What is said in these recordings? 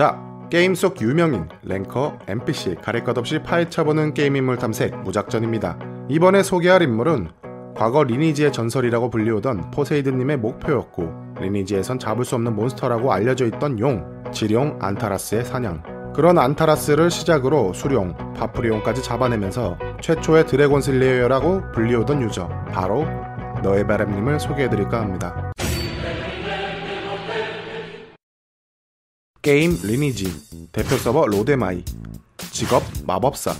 자, 게임 속 유명인, 랭커, NPC 가릴 것 없이 파헤쳐보는 게임 인물 탐색 무작전입니다. 이번에 소개할 인물은 과거 리니지의 전설이라고 불리우던 포세이드님의 목표였고 리니지에선 잡을 수 없는 몬스터라고 알려져 있던 용, 지룡 안타라스의 사냥. 그런 안타라스를 시작으로 수룡, 파프리온까지 잡아내면서 최초의 dragon slayer라고 불리우던 유저 바로 너의 바램님을 소개해드릴까 합니다. 게임 리니지 대표 서버 로데마이 직업 마법사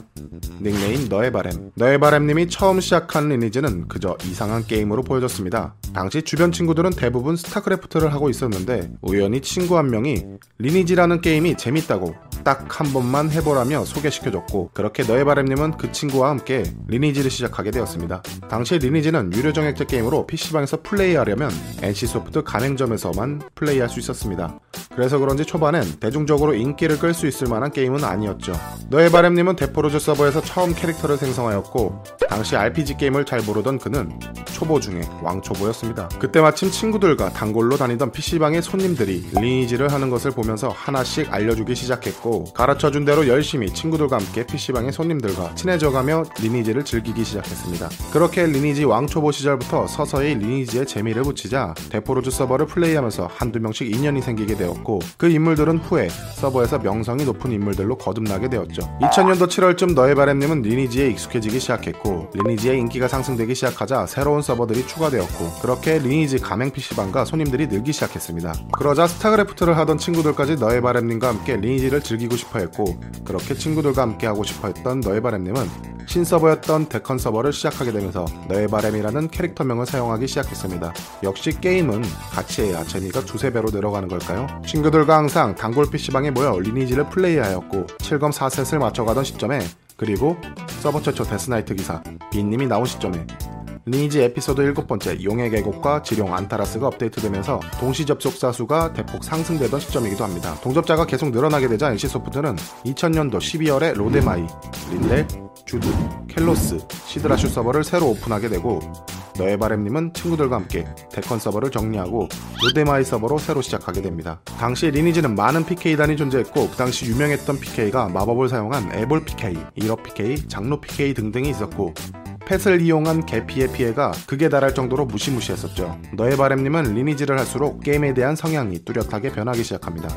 닉네임 너의 바램 너의 바램님이 처음 시작한 리니지는 그저 이상한 게임으로 보여졌습니다 당시 주변 친구들은 대부분 스타크래프트를 하고 있었는데 우연히 친구 한 명이 리니지라는 게임이 재밌다고 딱 한 번만 해보라며 소개시켜줬고 그렇게 너의 바램님은 그 친구와 함께 리니지를 시작하게 되었습니다. 당시 리니지는 유료 정액제 게임으로 PC방에서 플레이하려면 NC소프트 가맹점에서만 플레이할 수 있었습니다. 그래서 그런지 초반엔 대중적으로 인기를 끌 수 있을 만한 게임은 아니었죠. 너의 바램님은 데포로즈 서버에서 처음 캐릭터를 생성하였고 당시 RPG 게임을 잘 모르던 그는 초보 중에 왕초보였습니다. 그때 마침 친구들과 단골로 다니던 PC방의 손님들이 리니지를 하는 것을 보면서 하나씩 알려주기 시작했고 가르쳐준 대로 열심히 친구들과 함께 PC방의 손님들과 친해져가며 리니지를 즐기기 시작했습니다. 그렇게 리니지 왕초보 시절부터 서서히 리니지에 재미를 붙이자 데포로즈 서버를 플레이하면서 한두 명씩 인연이 생기게 되었고 그 인물들은 후에 서버에서 명성이 높은 인물들로 거듭나게 되었죠. 2000년도 7월쯤 너의 바램님은 리니지에 익숙해지기 시작했고 리니지의 인기가 상승되기 시작하자 새로운 서버들이 추가되었고 그렇게 리니지 가맹 PC방과 손님들이 늘기 시작했습니다. 그러자 스타크래프트를 하던 친구들까지 너의 바램님과 함께 리니지를 즐기고 싶어 했고 그렇게 친구들과 함께 하고 싶어 했던 너의 바램님은 신서버였던 데컨 서버를 시작하게 되면서 너의 바램이라는 캐릭터명을 사용하기 시작했습니다. 역시 게임은 같이 해야 재미가 두세 배로 늘어가는 걸까요? 친구들과 항상 단골 PC방에 모여 리니지를 플레이하였고 7검 4셋을 맞춰가던 시점에 그리고 서버 최초 데스나이트 기사 빈님이 나온 시점에 리니지 에피소드 7번째 용의 계곡과 지룡 안타라스가 업데이트되면서 동시 접속자 수가 대폭 상승되던 시점이기도 합니다. 동접자가 계속 늘어나게 되자 NC소프트는 2000년도 12월에 로데마이, 린델, 주드, 켈로스, 시드라슈 서버를 새로 오픈하게 되고 너의 바램님은 친구들과 함께 데컨 서버를 정리하고 로데마이 서버로 새로 시작하게 됩니다. 당시 리니지는 많은 PK단이 존재했고 그 당시 유명했던 PK가 마법을 사용한 에볼 PK, 이럽 PK, 장로 PK 등등이 있었고 pet을 이용한 개PK의 피해가 극에 달할 정도로 무시무시했었죠. 너의 바램님은 리니지를 할수록 게임에 대한 성향이 뚜렷하게 변하기 시작합니다.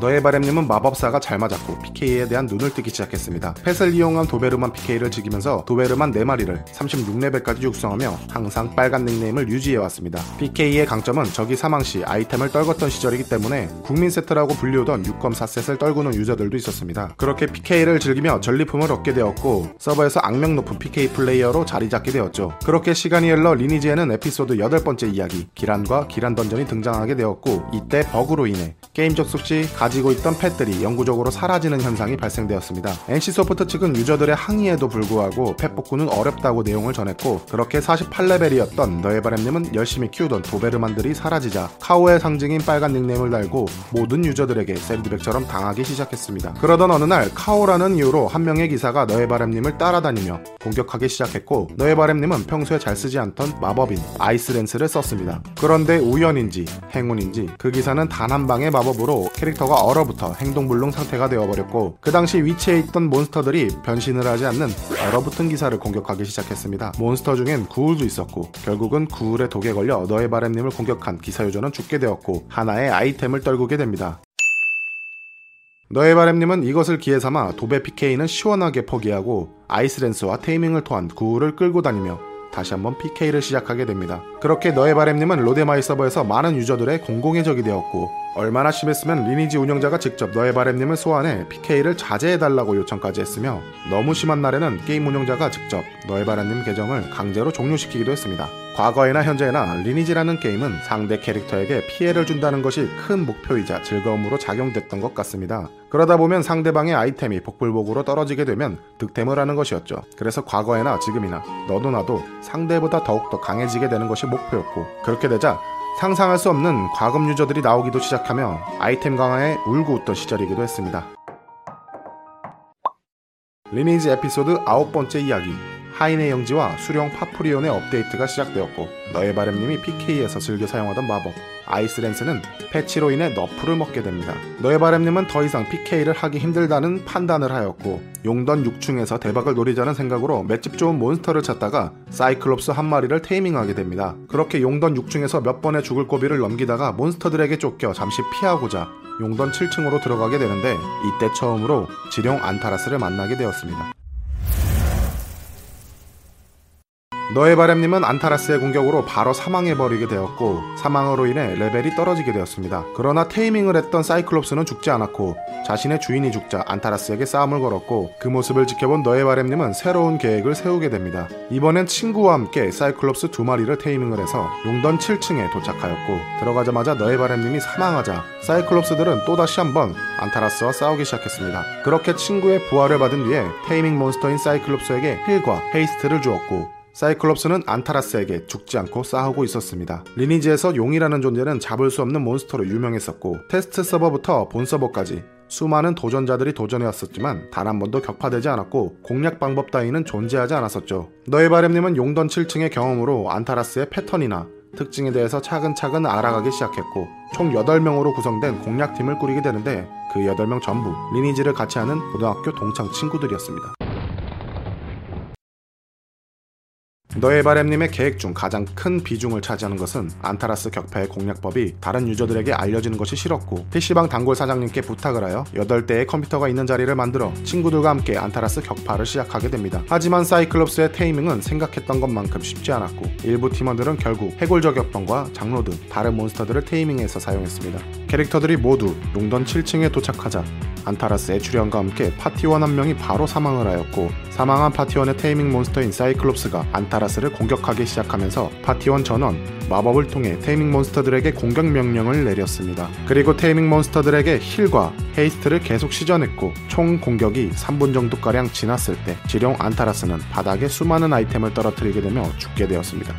너의 바램님은 마법사가 잘 맞았고 PK에 대한 눈을 뜨기 시작했습니다. pet을 이용한 도베르만 PK를 즐기면서 도베르만 4마리를 36레벨까지 육성하며 항상 빨간 닉네임을 유지해왔습니다. PK의 강점은 적이 사망 시 아이템을 떨궜던 시절이기 때문에 국민 세트라고 불리우던 6검 4셋을 떨구는 유저들도 있었습니다. 그렇게 PK를 즐기며 전리품을 얻게 되었고 서버에서 악명 높은 PK 플레이어로 자리 잡게 되었죠. 그렇게 시간이 흘러 리니지에는 에피소드 8번째 이야기 기란과 기란 던전이 등장하게 되었고 이때 버그로 인해 게임 접속 시 가 지고 있던 펫들이 영구적으로 사라지는 현상이 발생되었습니다. NC소프트 측은 유저들의 항의에도 불구하고 펫 복구는 어렵다고 내용을 전했고 그렇게 48레벨이었던 너의 바램님은 열심히 키우던 도베르만들이 사라지자 카오의 상징인 빨간 닉네임을 달고 모든 유저들에게 샌드백처럼 당하기 시작했습니다. 그러던 어느 날 카오라는 이유로 한 명의 기사가 너의 바램님을 따라다니며 공격하기 시작했고 너의 바램님은 평소에 잘 쓰지 않던 마법인 아이스랜스를 썼습니다. 그런데 우연인지 행운인지 그 기사는 단 한 방의 마법으로 캐릭터가 얼어붙어 행동불능 상태가 되어버렸고 그 당시 위치에 있던 몬스터들이 변신을 하지 않는 얼어붙은 기사를 공격하기 시작했습니다. 몬스터 중엔 구울도 있었고 결국은 구울의 독에 걸려 너의 바램님을 공격한 기사 유저는 죽게 되었고 하나의 아이템을 떨구게 됩니다. 너의 바램님은 이것을 기회 삼아 도배 PK는 시원하게 포기하고 아이스랜스와 테이밍을 토한 구울을 끌고 다니며 다시 한번 PK를 시작하게 됩니다. 그렇게 너의 바램님은 로데마이 서버에서 많은 유저들의 공공의 적이 되었고 얼마나 심했으면 리니지 운영자가 직접 너의 바램님을 소환해 PK를 자제해달라고 요청까지 했으며 너무 심한 날에는 게임 운영자가 직접 너의 바램님 계정을 강제로 종료시키기도 했습니다. 과거에나 현재나 리니지라는 게임은 상대 캐릭터에게 피해를 준다는 것이 큰 목표이자 즐거움으로 작용됐던 것 같습니다. 그러다 보면 상대방의 아이템이 복불복으로 떨어지게 되면 득템을 하는 것이었죠. 그래서 과거에나 지금이나 너도 나도 상대보다 더욱더 강해지게 되는 것이 목표였고 그렇게 되자 상상할 수 없는 과금 유저들이 나오기도 시작하며 아이템 강화에 울고 웃던 시절이기도 했습니다. 리니지 에피소드 아홉 번째 이야기 하이네 영지와 수룡 파프리온의 업데이트가 시작되었고 너의 바램님이 PK에서 즐겨 사용하던 마법 아이스랜스는 패치로 인해 nerf를 먹게 됩니다. 너의 바램님은 더 이상 PK를 하기 힘들다는 판단을 하였고 용던 6층에서 대박을 노리자는 생각으로 맷집 좋은 몬스터를 찾다가 사이클롭스 한 마리를 taming하게 됩니다. 그렇게 용던 6층에서 몇 번의 죽을 고비를 넘기다가 몬스터들에게 쫓겨 잠시 피하고자 용던 7층으로 들어가게 되는데 이때 처음으로 지룡 안타라스를 만나게 되었습니다. 너의 바램님은 안타라스의 공격으로 바로 사망해버리게 되었고 사망으로 인해 레벨이 떨어지게 되었습니다. 그러나 taming을 했던 사이클롭스는 죽지 않았고 자신의 주인이 죽자 안타라스에게 싸움을 걸었고 그 모습을 지켜본 너의 바램님은 새로운 계획을 세우게 됩니다. 이번엔 친구와 함께 사이클롭스 두 마리를 taming을 해서 용던 7층에 도착하였고 들어가자마자 너의 바램님이 사망하자 사이클롭스들은 또다시 한번 안타라스와 싸우기 시작했습니다. 그렇게 친구의 부활을 받은 뒤에 taming 몬스터인 사이클롭스에게 heal과 haste를 주었고 사이클롭스는 안타라스에게 죽지 않고 싸우고 있었습니다. 리니지에서 용이라는 존재는 잡을 수 없는 몬스터로 유명했었고 테스트 서버부터 본 서버까지 수많은 도전자들이 도전해왔었지만 단 한 번도 격파되지 않았고 공략 방법 따위는 존재하지 않았었죠. 너의 바램님은 용던 7층의 경험으로 안타라스의 패턴이나 특징에 대해서 차근차근 알아가기 시작했고 총 8명으로 구성된 공략팀을 꾸리게 되는데 그 8명 전부 리니지를 같이 하는 고등학교 동창 친구들이었습니다. 너의 바램님의 계획 중 가장 큰 비중을 차지하는 것은 안타라스 격파의 공략법이 다른 유저들에게 알려지는 것이 싫었고 PC방 단골 사장님께 부탁을 하여 8대의 컴퓨터가 있는 자리를 만들어 친구들과 함께 안타라스 격파를 시작하게 됩니다. 하지만 사이클롭스의 taming은 생각했던 것만큼 쉽지 않았고 일부 팀원들은 결국 해골 저격병과 장로 등 다른 몬스터들을 taming해서 사용했습니다. 캐릭터들이 모두 용던 7층에 도착하자 안타라스의 출현과 함께 파티원 한 명이 바로 사망을 하였고 사망한 파티원의 taming 몬스터인 사이클롭스가 안타라스를 공격하기 시작하면서 파티원 전원 마법을 통해 taming 몬스터들에게 공격 명령을 내렸습니다. 그리고 taming 몬스터들에게 heal과 haste를 계속 시전했고 총 공격이 3분 정도가량 지났을 때 지룡 안타라스는 바닥에 수많은 아이템을 떨어뜨리게 되며 죽게 되었습니다.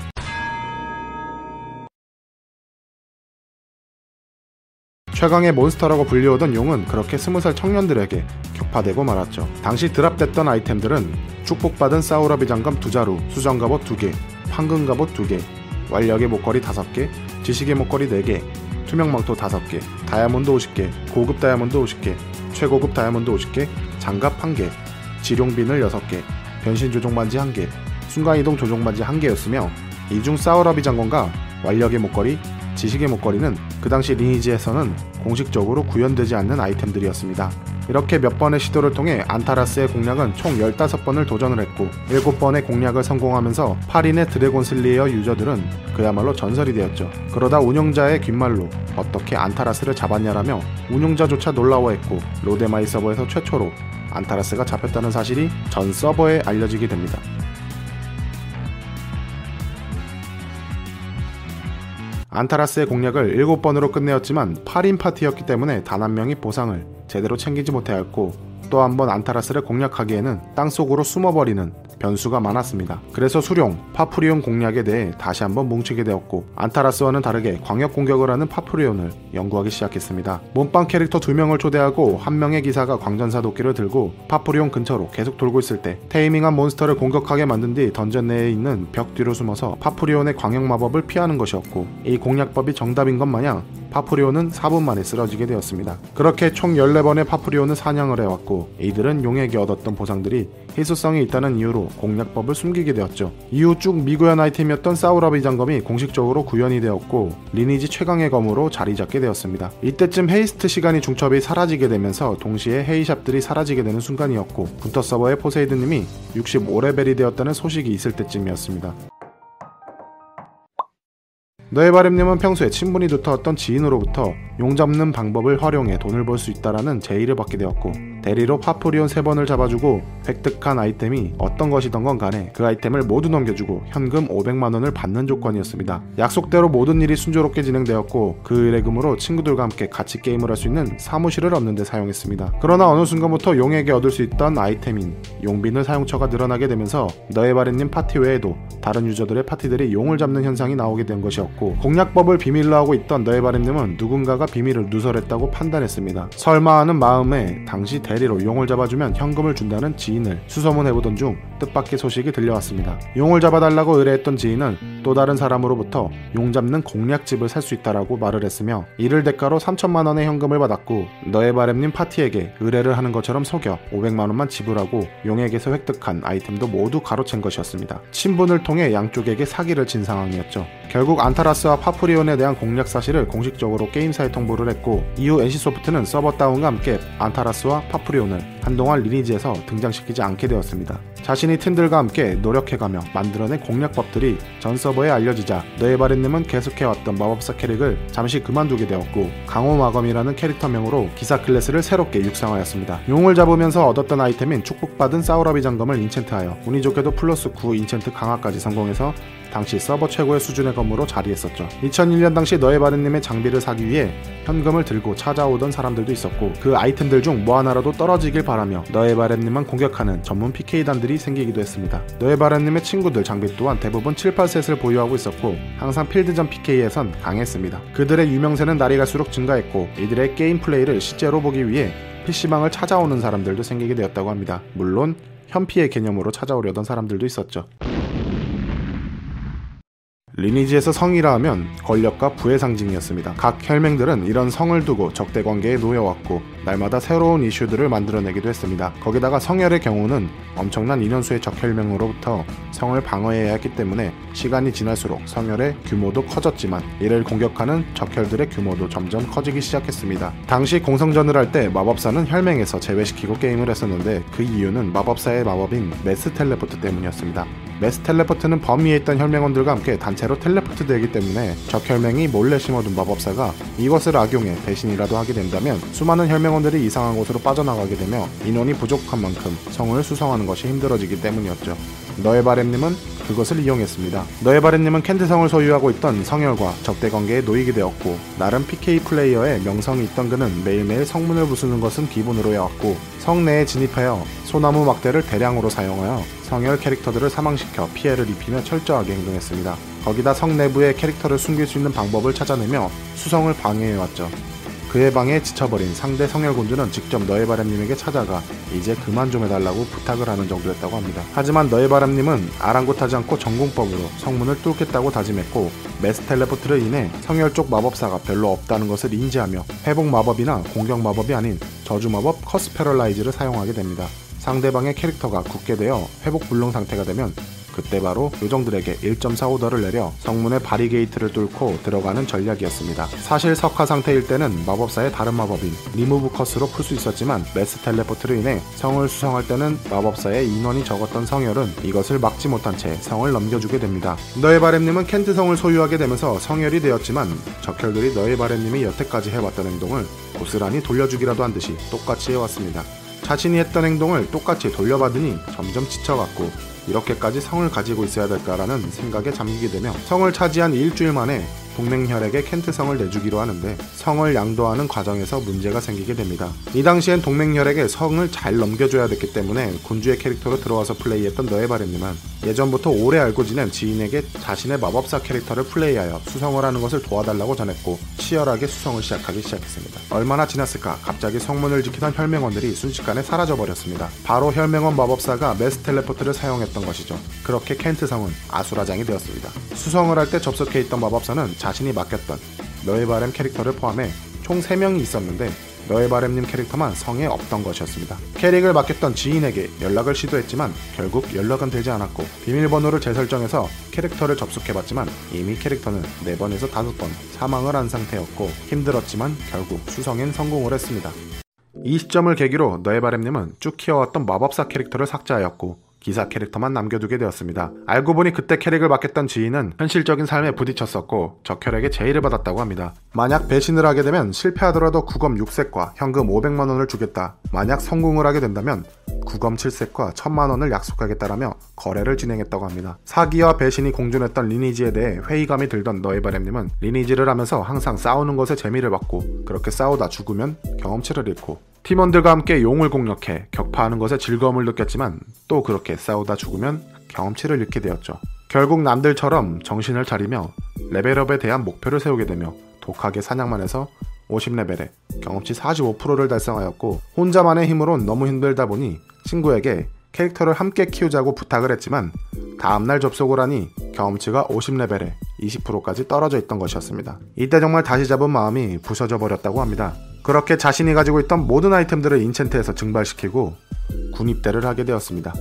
최강의 몬스터라고 불리우던 용은 그렇게 스무살 청년들에게 격파되고 말았죠. 당시 drop됐던 아이템들은 축복받은 사우라비 장검 두 자루, 수정 갑옷 두 개, 황금 갑옷 두 개, 완력의 목걸이 다섯 개, 지식의 목걸이 네 개, 투명 망토 다섯 개, 다이아몬드 50개, 고급 다이아몬드 50개, 최고급 다이아몬드 50개, 장갑 한 개, 지룡 비늘 6개, 변신 조종 반지 한 개, 순간이동 조종 반지 한 개였으며 이중 사우라비 장검과 완력의 목걸이, 지식의 목걸이는 그 당시 리니지에서는 공식적으로 구현되지 않는 아이템들이었습니다. 이렇게 몇 번의 시도를 통해 안타라스의 공략은 총 15번을 도전을 했고 7번의 공략을 성공하면서 8인의 dragon slayer 유저들은 그야말로 전설이 되었죠. 그러다 운영자의 귓말로 어떻게 안타라스를 잡았냐라며 운영자조차 놀라워했고 로데마이 서버에서 최초로 안타라스가 잡혔다는 사실이 전 서버에 알려지게 됩니다. 안타라스의 공략을 7번으로 끝내었지만 8인 파티였기 때문에 단 한 명이 보상을 제대로 챙기지 못하였고 또 한 번 안타라스를 공략하기에는 땅속으로 숨어버리는 변수가 많았습니다. 그래서 수룡, 파프리온 공략에 대해 다시 한번 뭉치게 되었고 안타라스와는 다르게 광역 공격을 하는 파프리온을 연구하기 시작했습니다. 몸빵 캐릭터 두 명을 초대하고 한 명의 기사가 광전사 도끼를 들고 파프리온 근처로 계속 돌고 있을 때 taming한 몬스터를 공격하게 만든 뒤 던전 내에 있는 벽 뒤로 숨어서 파프리온의 광역 마법을 피하는 것이었고 이 공략법이 정답인 것 마냥 파프리온은 4분 만에 쓰러지게 되었습니다. 그렇게 총 14번의 파프리온을 사냥을 해왔고 이들은 용에게 얻었던 보상들이 희소성이 있다는 이유로 공략법을 숨기게 되었죠. 이후 쭉 미구현 아이템이었던 사우라비 장검이 공식적으로 구현이 되었고 리니지 최강의 검으로 자리 잡게 되었습니다. 이때쯤 haste 시간이 중첩이 사라지게 되면서 동시에 헤이샵들이 사라지게 되는 순간이었고 군터 서버의 포세이드님이 65레벨이 되었다는 소식이 있을 때쯤이었습니다. 너의 바램님은 평소에 친분이 두터웠던 지인으로부터 용 잡는 방법을 활용해 돈을 벌 수 있다라는 제의를 받게 되었고 대리로 파프리온 3번을 잡아주고 획득한 아이템이 어떤 것이던 건 간에 그 아이템을 모두 넘겨주고 현금 500만원을 받는 조건이었습니다. 약속대로 모든 일이 순조롭게 진행되었고 그 의뢰금으로 친구들과 함께 같이 게임을 할 수 있는 사무실을 얻는 데 사용했습니다. 그러나 어느 순간부터 용에게 얻을 수 있던 아이템인 용빈을 사용처가 늘어나게 되면서 너의 바램님 파티 외에도 다른 유저들의 파티들이 용을 잡는 현상이 나오게 된 것이었고 공략법을 비밀로 하고 있던 너의 바램님은 누군가가 비밀을 누설했다고 판단했습니다. 설마 하는 마음에 당시 대리로 용을 잡아주면 현금을 준다는 지인을 수소문해보던 중 뜻밖의 소식이 들려왔습니다. 용을 잡아달라고 의뢰했던 지인은 또 다른 사람으로부터 용 잡는 공략집을 살 수 있다라고 말을 했으며 이를 대가로 3천만 원의 현금을 받았고 너의 바램님 파티에게 의뢰를 하는 것처럼 속여 500만 원만 지불하고 용에게서 획득한 아이템도 모두 가로챈 것이었습니다. 친분을 통해 양쪽에게 사기를 친 상황이었죠. 결국 안타라스와 파프리온에 대한 공략 사실을 공식적으로 게임사에 통보를 했고 이후 NC소프트는 서버 다운과 함께 안타라스와 파프리온을 한동안 리니지에서 등장시키지 않게 되었습니다. 자신이 팀들과 함께 노력해가며 만들어낸 공략법들이 전 서버에 알려지자 너의바램님은 계속해왔던 마법사 캐릭을 잠시 그만두게 되었고 강호마검이라는 캐릭터명으로 기사 클래스를 새롭게 육성하였습니다. 용을 잡으면서 얻었던 아이템인 축복받은 사우라비 장검을 enchant하여 운이 좋게도 플러스 9 enchant 강화까지 성공해서 당시 서버 최고의 수준의 검으로 자리했었죠. 2001년 당시 너의 바램님의 장비를 사기 위해 현금을 들고 찾아오던 사람들도 있었고 그 아이템들 중 뭐 하나라도 떨어지길 바라며 너의 바램님만 공격하는 전문 PK단들이 생기기도 했습니다. 너의 바램님의 친구들 장비 또한 대부분 7, 8셋을 보유하고 있었고 항상 필드전 PK에선 강했습니다. 그들의 유명세는 날이 갈수록 증가했고 이들의 게임 플레이를 실제로 보기 위해 PC방을 찾아오는 사람들도 생기게 되었다고 합니다. 물론 현피의 개념으로 찾아오려던 사람들도 있었죠. 리니지에서 성이라 하면 권력과 부의 상징이었습니다. 각 혈맹들은 이런 성을 두고 적대 관계에 놓여왔고 날마다 새로운 이슈들을 만들어내기도 했습니다. 거기다가 성혈의 경우는 엄청난 인원수의 적혈맹으로부터 성을 방어해야 했기 때문에 시간이 지날수록 성혈의 규모도 커졌지만 이를 공격하는 적혈들의 규모도 점점 커지기 시작했습니다. 당시 공성전을 할 때 마법사는 혈맹에서 제외시키고 게임을 했었는데 그 이유는 마법사의 마법인 mass teleport 때문이었습니다. mass teleport는 범위에 있던 혈맹원들과 함께 단체로 텔레포트 되기 때문에 적 혈맹이 몰래 심어둔 마법사가 이것을 악용해 배신이라도 하게 된다면 수많은 혈맹원들이 이상한 곳으로 빠져나가게 되며 인원이 부족한 만큼 성을 수성하는 것이 힘들어지기 때문이었죠. 너의 바램님은 그것을 이용했습니다. 너의 바램님은 켄트성을 소유하고 있던 성혈과 적대 관계에 놓이게 되었고 나름 PK 플레이어의 명성이 있던 그는 매일매일 성문을 부수는 것은 기본으로 해왔고 성 내에 진입하여 소나무 막대를 대량으로 사용하여 성혈 캐릭터들을 사망시켜 피해를 입히며 철저하게 행동했습니다. 거기다 성 내부의 캐릭터를 숨길 수 있는 방법을 찾아내며 수성을 방해해왔죠. 그의 방해에 지쳐버린 상대 성혈군주는 직접 너의 바램님에게 찾아가 이제 그만 좀 해달라고 부탁을 하는 정도였다고 합니다. 하지만 너의 바램님은 아랑곳하지 않고 정공법으로 성문을 뚫겠다고 다짐했고 mass teleport를 인해 성혈 쪽 마법사가 별로 없다는 것을 인지하며 회복 마법이나 공격 마법이 아닌 저주 마법 curse paralyze를 사용하게 됩니다. 상대방의 캐릭터가 굳게 되어 회복 불능 상태가 되면 그때 바로 요정들에게 일점사 오더를 내려 성문의 바리게이트를 뚫고 들어가는 전략이었습니다. 사실 석화 상태일 때는 마법사의 다른 마법인 리무브 커스로 풀 수 있었지만 mass teleport로 인해 성을 수성할 때는 마법사의 인원이 적었던 성혈은 이것을 막지 못한 채 성을 넘겨주게 됩니다. 너의 바램님은 켄트 성을 소유하게 되면서 성혈이 되었지만 적혈들이 너의 바램님이 여태까지 해왔던 행동을 고스란히 돌려주기라도 한 듯이 똑같이 해왔습니다. 자신이 했던 행동을 똑같이 돌려받으니 점점 지쳐갔고 이렇게까지 성을 가지고 있어야 될까라는 생각에 잠기게 되며 성을 차지한 일주일 만에 동맹혈에게 켄트성을 내주기로 하는데 성을 양도하는 과정에서 문제가 생기게 됩니다. 이 당시엔 동맹혈에게 성을 잘 넘겨줘야 됐기 때문에 군주의 캐릭터로 들어와서 플레이했던 너의 바램님은 예전부터 오래 알고 지낸 지인에게 자신의 마법사 캐릭터를 플레이하여 수성을 하는 것을 도와달라고 전했고 치열하게 수성을 시작하기 시작했습니다. 얼마나 지났을까 갑자기 성문을 지키던 혈맹원들이 순식간에 사라져버렸습니다. 바로 혈맹원 마법사가 메스 텔레포트를 사용했던 것이죠. 그렇게 켄트 성은 아수라장이 되었습니다. 수성을 할 때 접속해 있던 마법사는 자 신이 맡겼던 너의 바램 캐릭터를 포함해 총 3명이 있었는데 너의 바램님 캐릭터만 성에 없던 것이었습니다. 캐릭을 맡겼던 지인에게 연락을 시도했지만 결국 연락은 되지 않았고 비밀번호를 재설정해서 캐릭터를 접속해봤지만 이미 캐릭터는 4번에서 5번 사망을 한 상태였고 힘들었지만 결국 수성엔 성공을 했습니다. 이 시점을 계기로 너의 바램님은 쭉 키워왔던 마법사 캐릭터를 삭제하였고 기사 캐릭터만 남겨두게 되었습니다. 알고 보니 그때 캐릭을 맡겼던 지인은 현실적인 삶에 부딪혔었고 적혈에게 제의를 받았다고 합니다. 만약 배신을 하게 되면 실패하더라도 구검 6색과 현금 500만 원을 주겠다. 만약 성공을 하게 된다면 구검 7색과 1000만 원을 약속하겠다라며 거래를 진행했다고 합니다. 사기와 배신이 공존했던 리니지에 대해 회의감이 들던 너의바램님은 리니지를 하면서 항상 싸우는 것에 재미를 받고 그렇게 싸우다 죽으면 경험치를 잃고 팀원들과 함께 용을 공략해 격파하는 것에 즐거움을 느꼈지만 또 그렇게 싸우다 죽으면 경험치를 잃게 되었죠. 결국 남들처럼 정신을 차리며 레벨업에 대한 목표를 세우게 되며 독하게 사냥만 해서 50레벨에 경험치 45%를 달성하였고 혼자만의 힘으로 너무 힘들다 보니 친구에게 캐릭터를 함께 키우자고 부탁을 했지만 다음날 접속을 하니 경험치가 50레벨에 20%까지 떨어져 있던 것이었습니다. 이때 정말 다시 잡은 마음이 부서져 버렸다고 합니다. 그렇게 자신이 가지고 있던 모든 아이템들을 인챈트에서 증발시키고 군입대를 하게 되었습니다.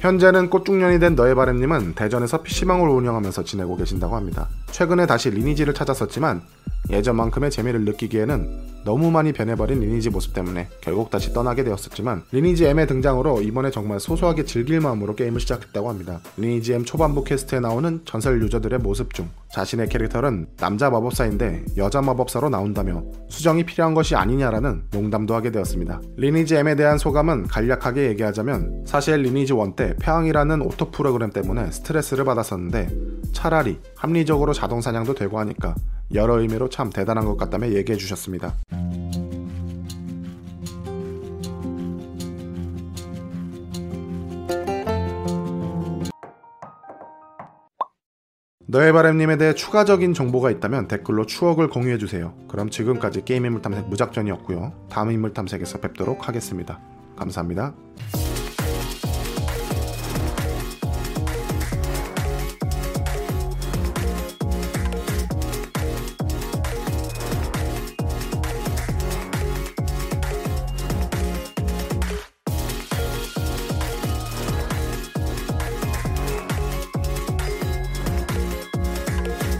현재는 꽃중년이 된 너의 바램님은 대전에서 PC방을 운영하면서 지내고 계신다고 합니다. 최근에 다시 리니지를 찾았었지만 예전만큼의 재미를 느끼기에는 너무 많이 변해버린 리니지 모습 때문에 결국 다시 떠나게 되었었지만 리니지 M의 등장으로 이번에 정말 소소하게 즐길 마음으로 게임을 시작했다고 합니다. 리니지 M 초반부 quest에 나오는 전설 user들의 모습 중 자신의 캐릭터는 남자 마법사인데 여자 마법사로 나온다며 수정이 필요한 것이 아니냐라는 농담도 하게 되었습니다. 리니지 M에 대한 소감은 간략하게 얘기하자면 사실 리니지 1때 패왕이라는 auto 프로그램 때문에 스트레스를 받았었는데 차라리 합리적으로 자동 사냥도 되고 하니까 여러 의미로 참 대단한 것 같다며 얘기해 주셨습니다. 너의 바램님에 대해 추가적인 정보가 있다면 댓글로 추억을 공유해주세요. 그럼 지금까지 게임 인물 탐색 무작전이었고요. 다음 인물 탐색에서 뵙도록 하겠습니다. 감사합니다.